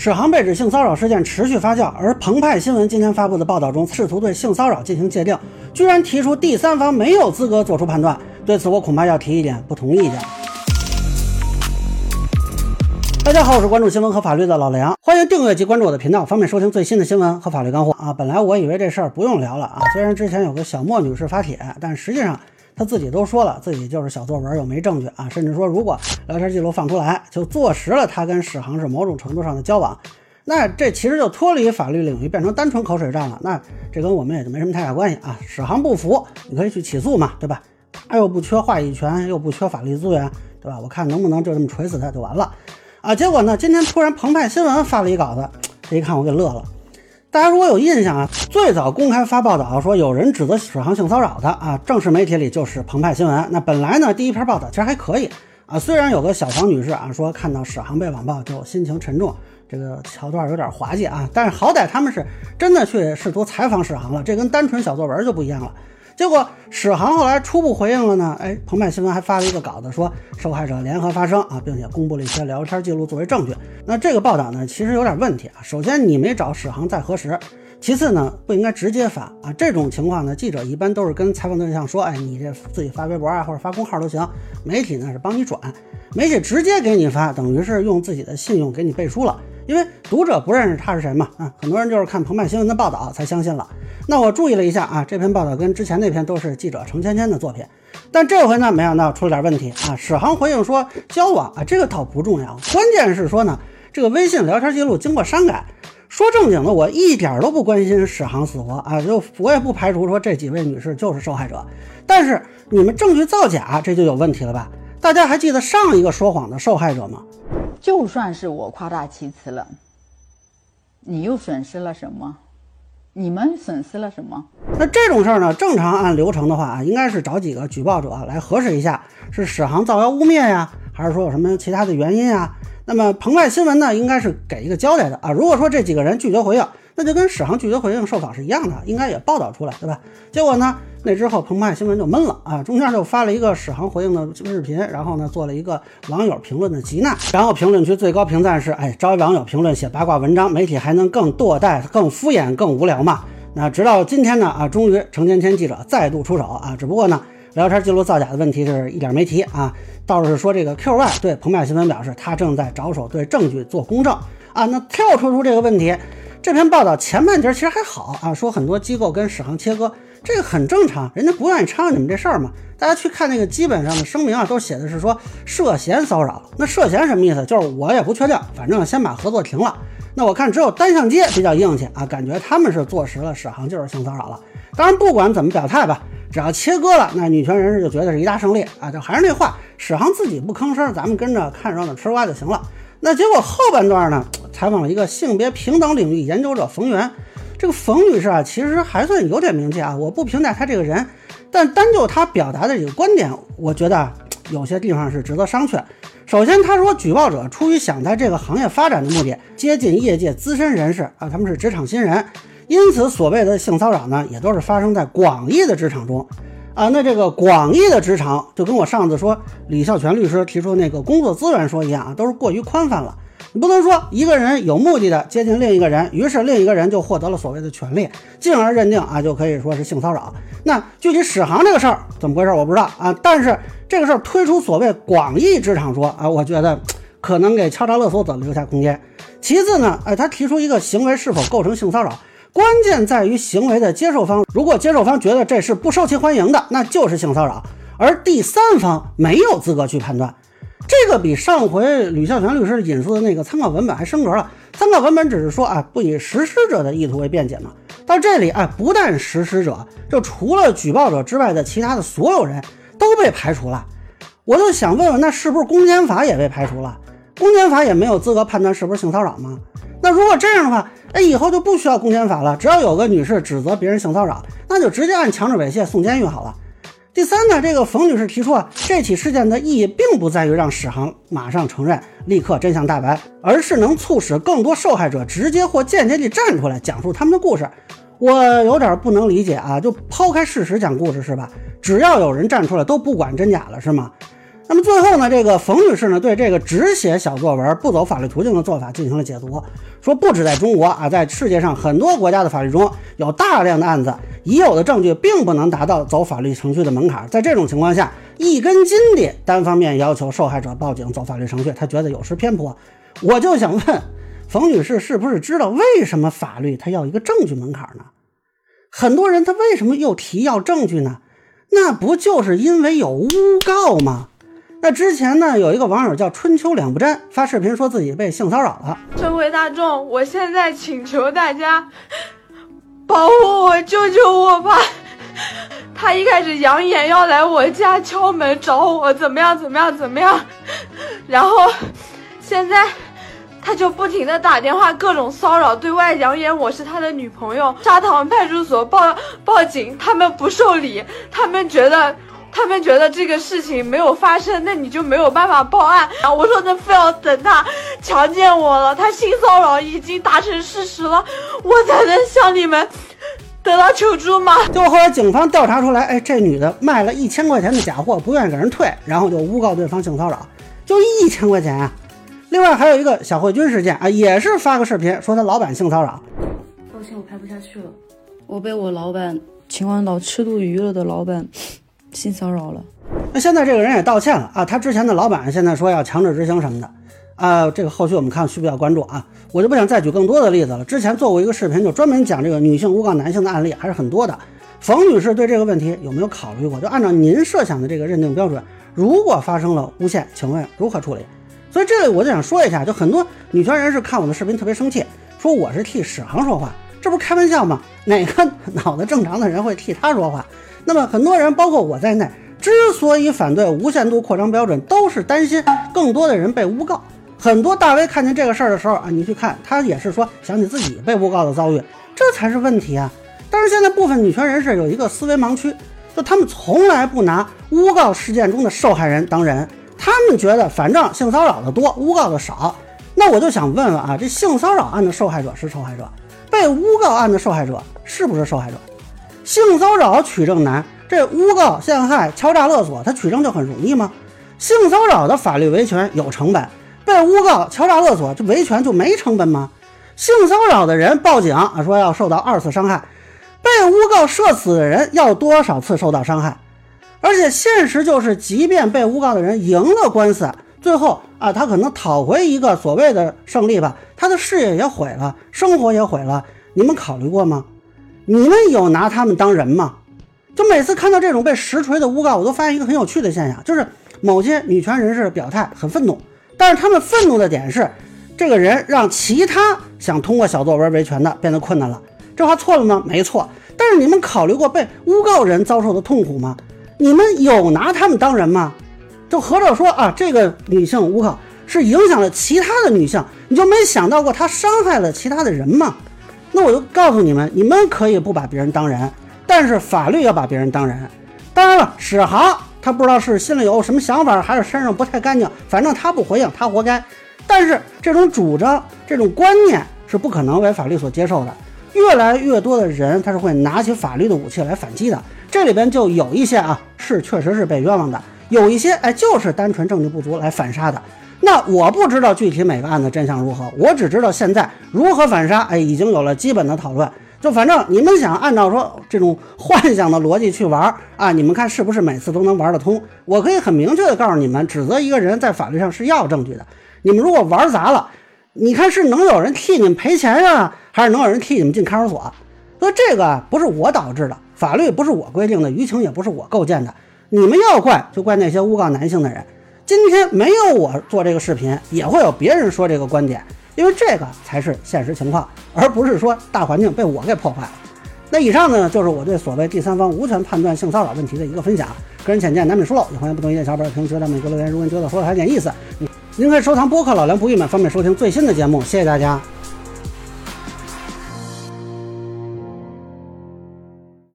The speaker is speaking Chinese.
史航被指性骚扰事件持续发酵，而澎湃新闻今天发布的报道中，试图对性骚扰进行界定，居然提出第三方没有资格做出判断。对此，我恐怕要提一点不同意见。大家好，我是关注新闻和法律的老梁，欢迎订阅及关注我的频道，方便收听最新的新闻和法律干货啊。本来我以为这事儿不用聊了啊，虽然之前有个小莫女士发帖，但实际上。他自己都说了，自己就是小作文，又没证据啊，甚至说如果聊天记录放出来，就坐实了他跟史航是某种程度上的交往，那这其实就脱离法律领域，变成单纯口水战了。那这跟我们也就没什么太大关系啊。史航不服，你可以去起诉嘛，对吧？他又不缺话语权，又不缺法律资源，对吧？我看能不能就这么锤死他就完了啊。结果呢，今天突然澎湃新闻发了一稿子，这一看我给乐了。大家如果有印象啊，最早公开发报道说有人指责史航性骚扰的啊，正式媒体里就是澎湃新闻。那本来呢，第一篇报道其实还可以啊，虽然有个小黄女士啊说看到史航被网暴就心情沉重，这个桥段有点滑稽啊，但是好歹他们是真的去试图采访史航了，这跟单纯小作文就不一样了。结果史航后来初步回应了呢，哎，澎湃新闻还发了一个稿子说受害者联合发声啊，并且公布了一些聊天记录作为证据。那这个报道呢，其实有点问题啊。首先你没找史航再核实，其次呢不应该直接发啊。这种情况呢，记者一般都是跟采访对象说，哎，你这自己发微博啊或者发公号都行，媒体呢是帮你转，媒体直接给你发，等于是用自己的信用给你背书了。因为读者不认识他是谁嘛，啊，很多人就是看澎湃新闻的报道才相信了。那我注意了一下啊，这篇报道跟之前那篇都是记者程芊芊的作品，但这回呢，没想到出了点问题啊。史航回应说交往啊，这个倒不重要，关键是说呢，这个微信聊天记录经过删改。说正经的，我一点都不关心史航死活啊，就我也不排除说这几位女士就是受害者，但是你们证据造假，这就有问题了吧？大家还记得上一个说谎的受害者吗？就算是我夸大其词了，你又损失了什么？你们损失了什么？那这种事儿呢？正常按流程的话啊，应该是找几个举报者来核实一下，是史航造谣污蔑呀，还是说有什么其他的原因啊？那么澎湃新闻呢，应该是给一个交代的啊。如果说这几个人拒绝回应，那就跟史航拒绝回应受访是一样的，应该也报道出来，对吧？结果呢？那之后，澎湃新闻就闷了啊，中间就发了一个史航回应的视频，然后呢，做了一个网友评论的集纳，然后评论区最高评赞是：哎，招网友评论写八卦文章，媒体还能更堕代、更敷衍、更无聊吗？那直到今天呢，啊，终于程芊芊记者再度出手啊，只不过呢，聊天记录造假的问题是一点没提啊，倒是说这个 QY 对澎湃新闻表示，他正在着手对证据做公证啊。那跳出出这个问题，这篇报道前半截其实还好啊，说很多机构跟史航切割。这个很正常，人家不愿意掺和你们这事儿嘛。大家去看那个基本上的声明啊，都写的是说涉嫌骚扰。那涉嫌什么意思？就是我也不确定，反正先把合作停了。那我看只有单向街比较硬气啊，感觉他们是坐实了史航就是性骚扰了。当然不管怎么表态吧，只要切割了，那女权人士就觉得是一大胜利啊。就还是那话，史航自己不吭声，咱们跟着看热闹吃瓜就行了。那结果后半段呢，采访了一个性别平等领域研究者冯源。这个冯女士啊，其实还算有点名气啊。我不评价她这个人，但单就她表达的这个观点，我觉得有些地方是值得商榷。首先，她说举报者出于想在这个行业发展的目的，接近业界资深人士啊，他们是职场新人，因此所谓的性骚扰呢，也都是发生在广义的职场中啊。那这个广义的职场，就跟我上次说李孝全律师提出那个工作资源说一样啊，都是过于宽泛了。你不能说一个人有目的的接近另一个人，于是另一个人就获得了所谓的权利，进而认定啊就可以说是性骚扰。那具体史航这个事儿怎么回事，我不知道啊。但是这个事儿推出所谓广义职场说啊，我觉得可能给敲诈勒索者留下空间。其次呢，哎，他提出一个行为是否构成性骚扰，关键在于行为的接受方，如果接受方觉得这是不受其欢迎的，那就是性骚扰，而第三方没有资格去判断。这个比上回吕孝全律师引述的那个参考文本还升格了。参考文本只是说啊，不以实施者的意图为辩解嘛。到这里，啊，不但实施者，就除了举报者之外的其他的所有人都被排除了。我就想问问，那是不是公检法也被排除了？公检法也没有资格判断是不是性骚扰吗？那如果这样的话，哎，以后就不需要公检法了。只要有个女士指责别人性骚扰，那就直接按强制猥亵送监狱好了。第三呢，这个冯女士提出啊，这起事件的意义并不在于让史航马上承认、立刻真相大白，而是能促使更多受害者直接或间接地站出来讲述他们的故事。我有点不能理解啊，就抛开事实讲故事是吧？只要有人站出来，都不管真假了是吗？那么最后呢，这个冯女士呢对这个只写小作文不走法律途径的做法进行了解读，说不止在中国啊，在世界上很多国家的法律中有大量的案子，已有的证据并不能达到走法律程序的门槛，在这种情况下，一根筋地单方面要求受害者报警走法律程序，她觉得有失偏颇。我就想问，冯女士是不是知道为什么法律它要一个证据门槛呢？很多人他为什么又提要证据呢？那不就是因为有诬告吗？那之前呢，有一个网友叫春秋两不沾，发视频说自己被性骚扰了。社会大众，我现在请求大家保护我，救救我吧！他一开始扬言要来我家敲门找我，怎么样？怎么样？怎么样？然后现在他就不停的打电话，各种骚扰，对外扬言我是他的女朋友。沙塘派出所报报警，他们不受理，他们觉得。他们觉得这个事情没有发生，那你就没有办法报案。然后我说，那非要等他强奸我了，他性骚扰已经达成事实了，我才能向你们得到求助吗？就后来警方调查出来，哎，这女的卖了一千块钱的假货，不愿意给人退，然后就诬告对方性骚扰，就一千块钱啊。另外还有一个小慧君事件啊，也是发个视频说他老板性骚扰。抱歉，我拍不下去了，我被我老板秦皇岛吃度娱乐的老板。性骚扰了，那现在这个人也道歉了啊！他之前的老板现在说要强制执行什么的啊？这个后续我们看需不需要关注啊？我就不想再举更多的例子了。之前做过一个视频，就专门讲这个女性诬告男性的案例，还是很多的。冯女士对这个问题有没有考虑过？就按照您设想的这个认定标准，如果发生了诬陷，请问如何处理？所以这里我就想说一下，就很多女权人士看我的视频特别生气，说我是替史航说话，这不是开玩笑吗？哪个 脑子正常的人会替他说话？那么很多人，包括我在内，之所以反对无限度扩张标准，都是担心更多的人被诬告。很多大 V 看见这个事儿的时候啊，你去看，他也是说想起自己被诬告的遭遇，这才是问题啊。但是现在部分女权人士有一个思维盲区，就他们从来不拿诬告事件中的受害人当人，他们觉得反正性骚扰的多，诬告的少。那我就想问问啊，这性骚扰案的受害者是受害者，被诬告案的受害者是不是受害者？性骚扰取证难，这诬告、陷害、敲诈勒索，他取证就很容易吗？性骚扰的法律维权有成本，被诬告、敲诈勒索，这维权就没成本吗？性骚扰的人报警啊，说要受到二次伤害，被诬告涉死的人要多少次受到伤害？而且现实就是，即便被诬告的人赢了官司，最后啊，他可能讨回一个所谓的胜利吧，他的事业也毁了，生活也毁了，你们考虑过吗？你们有拿他们当人吗？就每次看到这种被实锤的诬告，我都发现一个很有趣的现象，就是某些女权人士表态很愤怒，但是他们愤怒的点是，这个人让其他想通过小作文维权的变得困难了。这话错了吗？没错。但是你们考虑过被诬告人遭受的痛苦吗？你们有拿他们当人吗？就合着说啊，这个女性诬告是影响了其他的女性，你就没想到过她伤害了其他的人吗？那我就告诉你们，你们可以不把别人当人，但是法律要把别人当人。当然了，史航他不知道是心里有什么想法，还是身上不太干净，反正他不回应，他活该。但是这种主张、这种观念是不可能为法律所接受的。越来越多的人他是会拿起法律的武器来反击的。这里边就有一些啊，是确实是被冤枉的；有一些哎，就是单纯证据不足来反杀的。那我不知道具体每个案子真相如何，我只知道现在如何反杀，哎，已经有了基本的讨论。就反正你们想按照说这种幻想的逻辑去玩啊，你们看是不是每次都能玩得通？我可以很明确的告诉你们，指责一个人在法律上是要证据的。你们如果玩砸了，你看是能有人替你们赔钱呀，还是能有人替你们进看守所？所以这个不是我导致的，法律不是我规定的，舆情也不是我构建的。你们要怪就怪那些诬告男性的人。今天没有我做这个视频，也会有别人说这个观点，因为这个才是现实情况，而不是说大环境被我给破坏了。那以上呢，就是我对所谓第三方无权判断性骚扰问题的一个分享，个人浅见难免疏漏，也欢迎不同意见小伙伴评论区在每个留言，如果您觉得说的还有点意思，您可以收藏播客老梁不郁闷，方便收听最新的节目。谢谢大家。